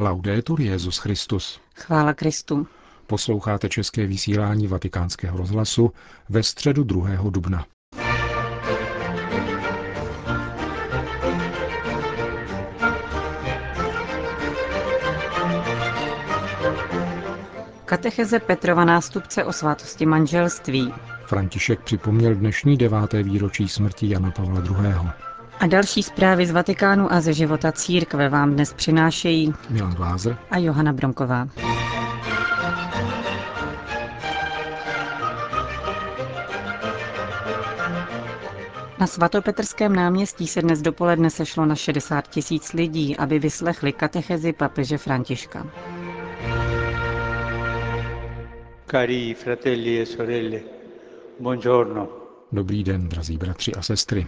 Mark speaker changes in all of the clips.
Speaker 1: Laudetur Jezus Christus.
Speaker 2: Chvála Kristu.
Speaker 1: Posloucháte české vysílání Vatikánského rozhlasu ve středu 2. dubna.
Speaker 2: Katecheze Petrova nástupce o svátosti manželství.
Speaker 1: František připomněl dnešní deváté výročí smrti Jana Pavla II.
Speaker 2: A další zprávy z Vatikánu a ze života církve vám dnes přinášejí
Speaker 1: Milan Glázer
Speaker 2: a Johana Bronková. Na svatopetrském náměstí se dnes dopoledne sešlo na 60 tisíc lidí, aby vyslechli katechezi papeže Františka.
Speaker 3: Cari fratelli e sorelle, buongiorno.
Speaker 1: Dobrý den, drazí bratři a sestry.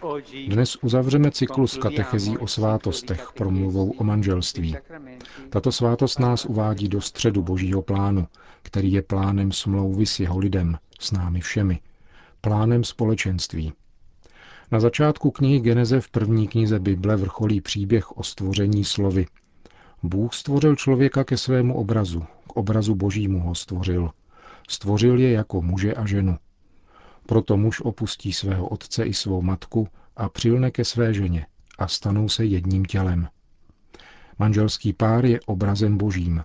Speaker 1: Dnes uzavřeme cyklus katechezí o svátostech promluvou o manželství. Tato svátost nás uvádí do středu božího plánu, který je plánem smlouvy s jeho lidem, s námi všemi. Plánem společenství. Na začátku knihy Geneze v první knize Bible vrcholí příběh o stvoření slovy. Bůh stvořil člověka ke svému obrazu, k obrazu božímu ho stvořil. Stvořil je jako muže a ženu. Proto muž opustí svého otce i svou matku a přilne ke své ženě a stanou se jedním tělem. Manželský pár je obrazem božím.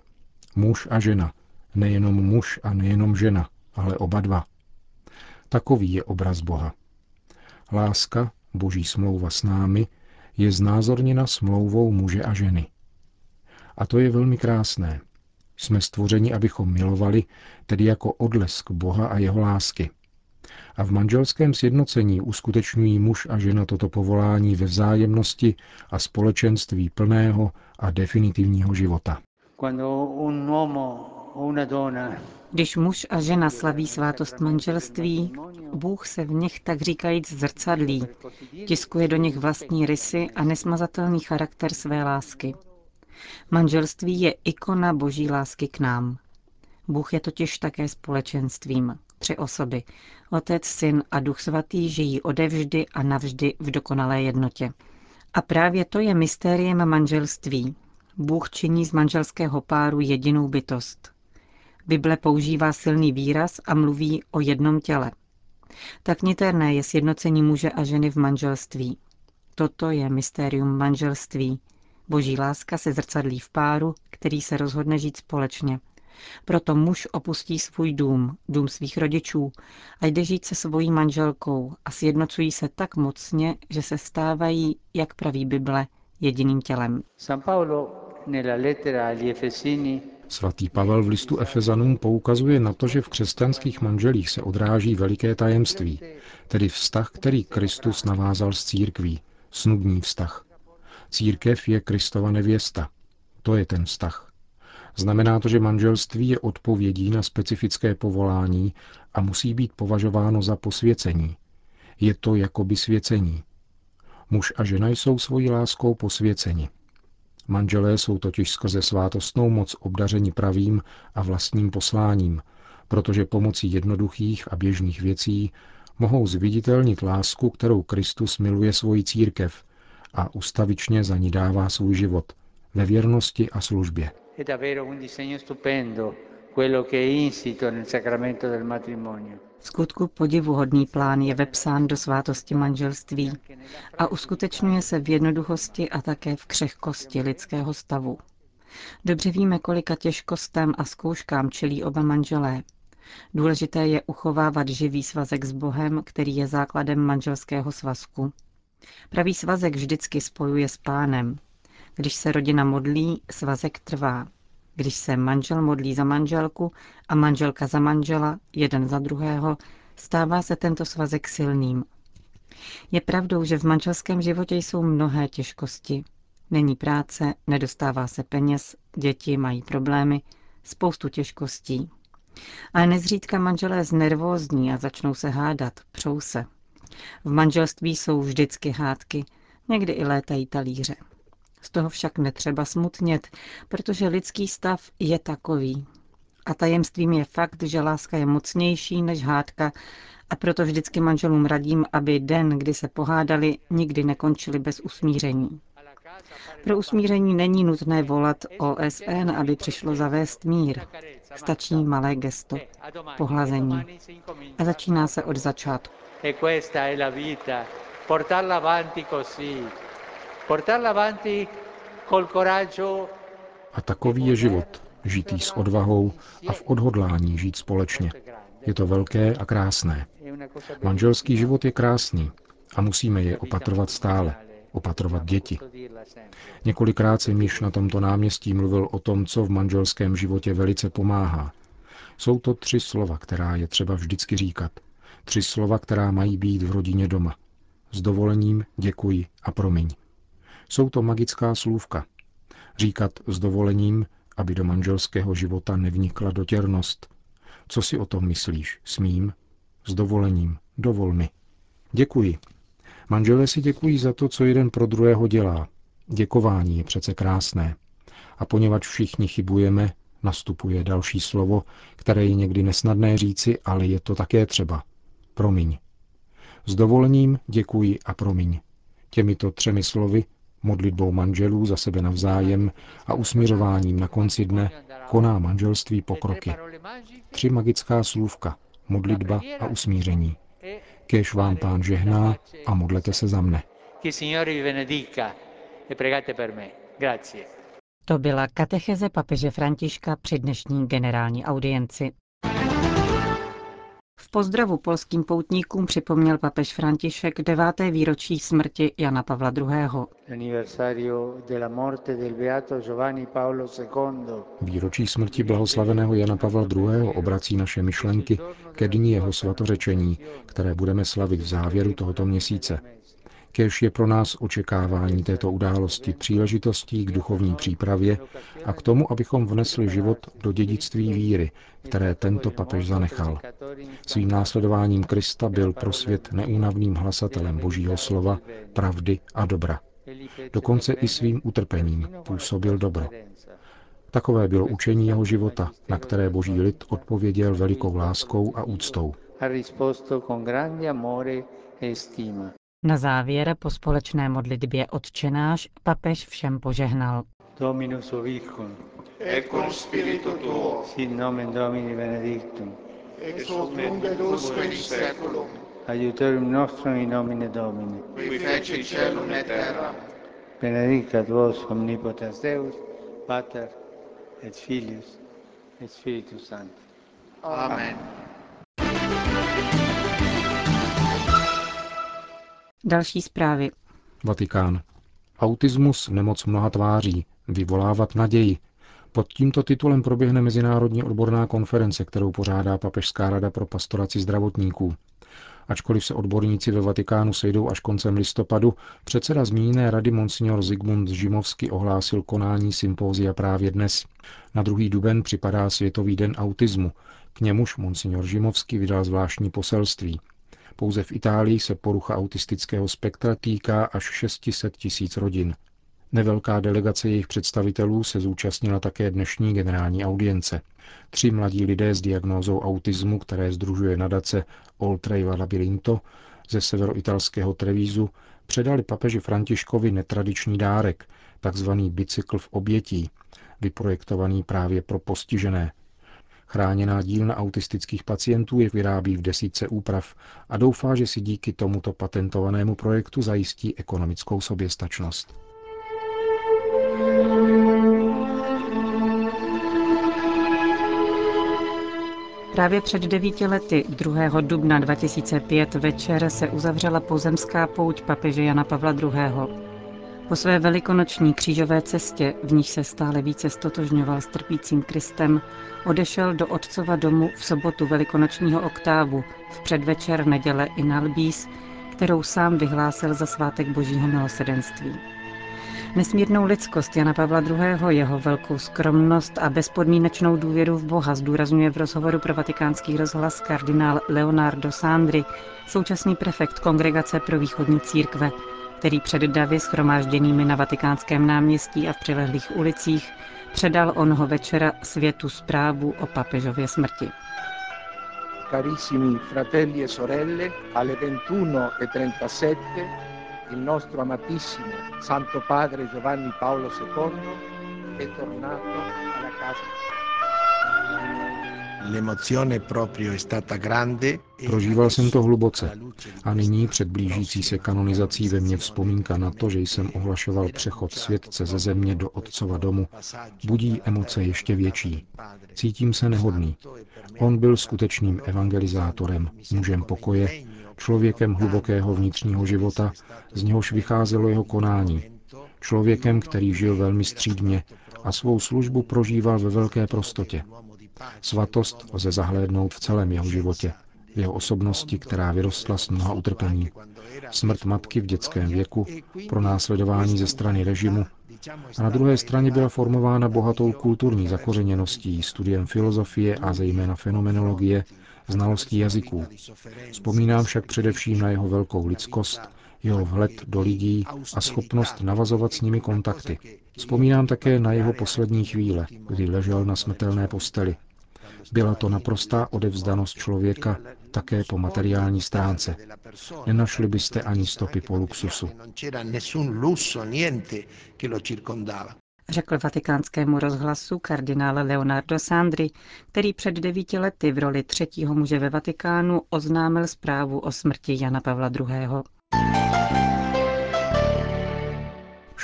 Speaker 1: Muž a žena, nejenom muž a nejenom žena, ale oba dva. Takový je obraz Boha. Láska, boží smlouva s námi, je znázorněna smlouvou muže a ženy. A to je velmi krásné. Jsme stvořeni, abychom milovali, tedy jako odlesk Boha a jeho lásky. A v manželském sjednocení uskutečňují muž a žena toto povolání ve vzájemnosti a společenství plného a definitivního života.
Speaker 2: Když muž a žena slaví svátost manželství, Bůh se v nich tak říkajíc zrcadlí, tiskuje do nich vlastní rysy a nesmazatelný charakter své lásky. Manželství je ikona boží lásky k nám. Bůh je totiž také společenstvím. Tři osoby. Otec, Syn a Duch Svatý žijí odevždy a navždy v dokonalé jednotě. A právě to je mystériem manželství. Bůh činí z manželského páru jedinou bytost. Bible používá silný výraz a mluví o jednom těle. Tak niterné je sjednocení muže a ženy v manželství. Toto je mystérium manželství. Boží láska se zrcadlí v páru, který se rozhodne žít společně. Proto muž opustí svůj dům, dům svých rodičů a jde žít se svojí manželkou a sjednocují se tak mocně, že se stávají, jak praví Bible, jediným tělem.
Speaker 1: Svatý Pavel v listu Efezanům poukazuje na to, že v křesťanských manželích se odráží veliké tajemství, tedy vztah, který Kristus navázal s církví, snubní vztah. Církev je Kristova nevěsta. To je ten vztah. Znamená to, že manželství je odpovědí na specifické povolání a musí být považováno za posvěcení. Je to jakoby svěcení. Muž a žena jsou svojí láskou posvěceni. Manželé jsou totiž skrze svátostnou moc obdařeni pravým a vlastním posláním, protože pomocí jednoduchých a běžných věcí mohou zviditelnit lásku, kterou Kristus miluje svoji církev a ustavičně za ní dává svůj život ve věrnosti a službě.
Speaker 3: È davvero un disegno stupendo quello che è insito nel sacramento del matrimonio.
Speaker 2: V skutku podivuhodný plán je vepsán do svátosti manželství a uskutečňuje se v jednoduchosti a také v křehkosti lidského stavu. Dobře víme, kolika těžkostem a zkouškám čelí oba manželé. Důležité je uchovávat živý svazek s Bohem, který je základem manželského svazku. Pravý svazek vždycky spojuje s pánem. Když se rodina modlí, svazek trvá. Když se manžel modlí za manželku a manželka za manžela, jeden za druhého, stává se tento svazek silným. Je pravdou, že v manželském životě jsou mnohé těžkosti. Není práce, nedostává se peněz, děti mají problémy, spoustu těžkostí. Ale nezřídka manželé znervózní a začnou se hádat, přou se. V manželství jsou vždycky hádky, někdy i létají talíře. Z toho však netřeba smutnět, protože lidský stav je takový. A tajemstvím je fakt, že láska je mocnější než hádka a proto vždycky manželům radím, aby den, kdy se pohádali, nikdy nekončili bez usmíření. Pro usmíření není nutné volat OSN, aby přišlo zavést mír. Stačí malé gesto, pohlazení. A začíná se od začátku.
Speaker 3: E questa è la vita. Portarla avanti così. Portarla avanti col coraggio
Speaker 1: A takový je život, žitý s odvahou a v odhodlání žít společně. Je to velké a krásné. Manželský život je krásný a musíme je opatrovat stále, opatrovat děti. Několikrát jsem již na tomto náměstí mluvil o tom, co v manželském životě velice pomáhá. Jsou to tři slova, která je třeba vždycky říkat. Tři slova, která mají být v rodině doma. S dovolením, děkuji a promiň. Jsou to magická slůvka. Říkat s dovolením, aby do manželského života nevnikla dotěrnost. Co si o tom myslíš? Smím? S dovolením. Dovol mi. Děkuji. Manželé si děkují za to, co jeden pro druhého dělá. Děkování je přece krásné. A poněvadž všichni chybujeme, nastupuje další slovo, které je někdy nesnadné říci, ale je to také třeba. Promiň. S dovolením děkuji a promiň. Těmito třemi slovy, modlitbou manželů za sebe navzájem a usměřováním na konci dne koná manželství pokroky. Tři magická slůvka, modlitba a usmíření. Kéž vám pán žehná a modlete se za mne.
Speaker 2: To byla katecheze papeže Františka při dnešní generální audienci. V pozdravu polským poutníkům připomněl papež František deváté výročí smrti Jana Pavla II.
Speaker 1: Výročí smrti blahoslaveného Jana Pavla II. obrací naše myšlenky ke dní jeho svatořečení, které budeme slavit v závěru tohoto měsíce. Kéž je pro nás očekávání této události příležitostí k duchovní přípravě a k tomu, abychom vnesli život do dědictví víry, které tento papež zanechal. Svým následováním Krista byl pro svět neúnavným hlasatelem Božího slova, pravdy a dobra. Dokonce i svým utrpením působil dobro. Takové bylo učení jeho života, na které boží lid odpověděl velikou láskou a úctou.
Speaker 2: Na závěr po společné modlitbě odčenáš papež všem požehnal.
Speaker 3: Dominus ovicum.
Speaker 4: et cum spiritu tuo,
Speaker 3: Sit nomen Domini benedictum.
Speaker 4: ex hoc nunc et usque in seculum,
Speaker 3: Aiutorium nostrum in nomine Domini.
Speaker 4: qui feci celum et terra.
Speaker 3: Benedicat vos omnipotens Deus, Pater et Filius et Spiritus Sanctus.
Speaker 4: Amen.
Speaker 2: Další zprávy.
Speaker 1: Vatikán. Autismus, nemoc mnoha tváří, vyvolávat naději. Pod tímto titulem proběhne Mezinárodní odborná konference, kterou pořádá Papežská rada pro pastoraci zdravotníků. Ačkoliv se odborníci ve Vatikánu sejdou až koncem listopadu, předseda zmíněné rady Monsignor Zygmunt Žimovsky ohlásil konání sympózia právě dnes. Na druhý duben připadá Světový den autismu. K němuž Monsignor Žimovsky vydal zvláštní poselství. Pouze v Itálii se porucha autistického spektra týká až 600 tisíc rodin. Nevelká delegace jejich představitelů se zúčastnila také dnešní generální audience. Tři mladí lidé s diagnózou autismu, které združuje nadace Oltrejva Labirinto ze severoitalského Trevízu, předali papeži Františkovi netradiční dárek, takzvaný bicykl v obětí, vyprojektovaný právě pro postižené. Chráněná dílna autistických pacientů je vyrábí v desítce úprav a doufá, že si díky tomuto patentovanému projektu zajistí ekonomickou soběstačnost.
Speaker 2: Právě před devíti lety, 2. dubna 2005 večer, se uzavřela pozemská pouť papeže Jana Pavla II. Po své velikonoční křížové cestě, v níž se stále více stotožňoval s trpícím Kristem, odešel do otcova domu v sobotu velikonočního oktávu, v předvečer neděle Inalbís, kterou sám vyhlásil za svátek božího milosedenství. Nesmírnou lidskost Jana Pavla II., jeho velkou skromnost a bezpodmínečnou důvěru v Boha zdůrazňuje v rozhovoru pro vatikánský rozhlas kardinál Leonardo Sandri, současný prefekt Kongregace pro východní církve, který před davy schromážděnými na vatikánském náměstí a v přilehlých ulicích předal onoho večera světu zprávu o papežově smrti.
Speaker 5: Carissimi fratelli e sorelle, alle 21.37 il nostro amatissimo Santo Padre Giovanni Paolo II è tornato alla casa.
Speaker 1: Prožíval jsem to hluboce a nyní před blížící se kanonizací ve mně vzpomínka na to, že jsem ohlašoval přechod světce ze země do otcova domu, budí emoce ještě větší. Cítím se nehodný. On byl skutečným evangelizátorem, mužem pokoje, člověkem hlubokého vnitřního života, z něhož vycházelo jeho konání, člověkem, který žil velmi střídmě a svou službu prožíval ve velké prostotě. Svatost lze zahlédnout v celém jeho životě, v jeho osobnosti, která vyrostla z mnoha utrpení. Smrt matky v dětském věku, pro následování ze strany režimu a na druhé straně byla formována bohatou kulturní zakořeněností, studiem filozofie a zejména fenomenologie, znalostí jazyků. Vzpomínám však především na jeho velkou lidskost, jeho vhled do lidí a schopnost navazovat s nimi kontakty. Vzpomínám také na jeho poslední chvíle, kdy ležel na smrtelné posteli. Byla to naprostá odevzdanost člověka také po materiální stránce. Nenašli byste ani stopy po luxusu.
Speaker 2: Řekl vatikánskému rozhlasu kardinál Leonardo Sandri, který před devíti lety v roli třetího muže ve Vatikánu oznámil zprávu o smrti Jana Pavla II.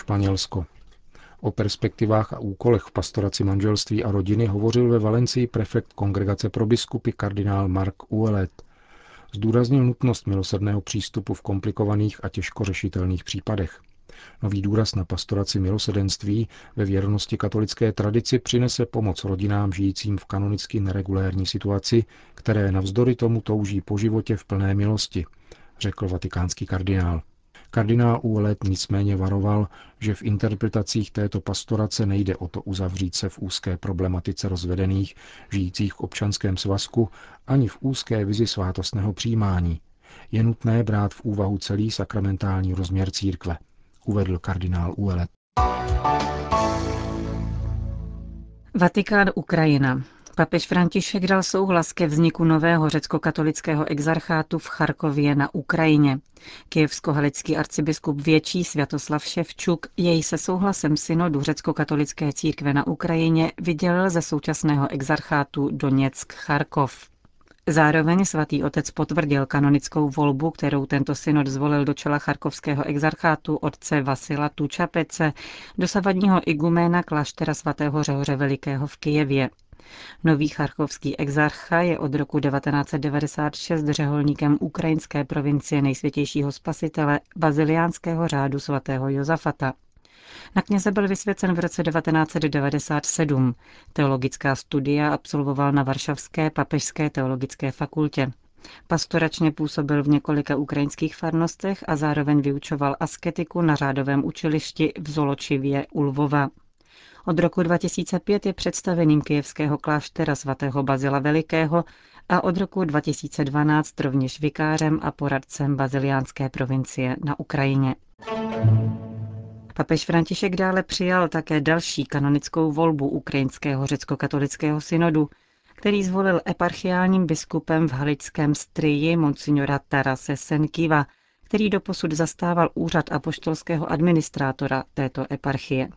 Speaker 1: Španělsko. O perspektivách a úkolech v pastoraci manželství a rodiny hovořil ve Valencii prefekt kongregace pro biskupy kardinál Mark Uelet. Zdůraznil nutnost milosrdného přístupu v komplikovaných a těžko řešitelných případech. Nový důraz na pastoraci milosedenství ve věrnosti katolické tradici přinese pomoc rodinám žijícím v kanonicky neregulérní situaci, které navzdory tomu touží po životě v plné milosti, řekl vatikánský kardinál. Kardinál Úlet nicméně varoval, že v interpretacích této pastorace nejde o to uzavřít se v úzké problematice rozvedených, žijících v občanském svazku, ani v úzké vizi svátostného přijímání. Je nutné brát v úvahu celý sakramentální rozměr církve, uvedl kardinál Úlet.
Speaker 2: Vatikán Ukrajina. Papež František dal souhlas ke vzniku nového řecko-katolického exarchátu v Charkově na Ukrajině. Kijevsko-halický arcibiskup větší Světoslav Ševčuk jej se souhlasem synodu řecko-katolické církve na Ukrajině vydělil ze současného exarchátu Doněck-Charkov. Zároveň svatý otec potvrdil kanonickou volbu, kterou tento synod zvolil do čela charkovského exarchátu otce Vasila Tučapece, dosavadního iguména kláštera svatého Řehoře Velikého v Kijevě. Nový charkovský exarcha je od roku 1996 řeholníkem ukrajinské provincie nejsvětějšího spasitele baziliánského řádu svatého Josafata. Na kněze byl vysvěcen v roce 1997. Teologická studia absolvoval na Varšavské papežské teologické fakultě. Pastoračně působil v několika ukrajinských farnostech a zároveň vyučoval asketiku na řádovém učilišti v Zoločivě u Lvova. Od roku 2005 je představeným kijevského kláštera svatého Bazila Velikého a od roku 2012 rovněž vikářem a poradcem baziliánské provincie na Ukrajině. Papež František dále přijal také další kanonickou volbu ukrajinského řecko-katolického synodu, který zvolil eparchiálním biskupem v halickém stryji monsignora Tarase Senkiva, který doposud zastával úřad apoštolského administrátora této eparchie.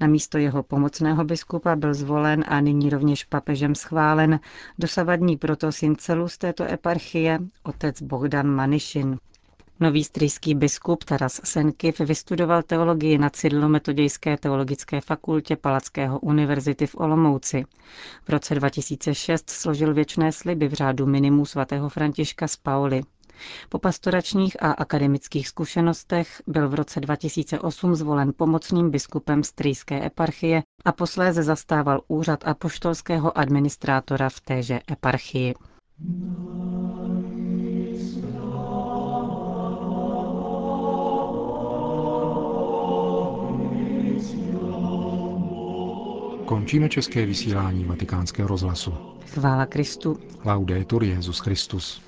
Speaker 2: Na místo jeho pomocného biskupa byl zvolen a nyní rovněž papežem schválen dosavadní protosyn celů z této eparchie, otec Bohdan Manišin. Nový strijský biskup Taras Senkiv vystudoval teologii na Cydlometodějské teologické fakultě Palackého univerzity v Olomouci. V roce 2006 složil věčné sliby v řádu minimu svatého Františka z Pauli. Po pastoračních a akademických zkušenostech byl v roce 2008 zvolen pomocným biskupem Strijské eparchie a posléze zastával úřad apoštolského administrátora v téže eparchii.
Speaker 1: Končíme české vysílání vatikánského rozhlasu.
Speaker 2: Chvála Kristu.
Speaker 1: Laudetur Jezus Christus.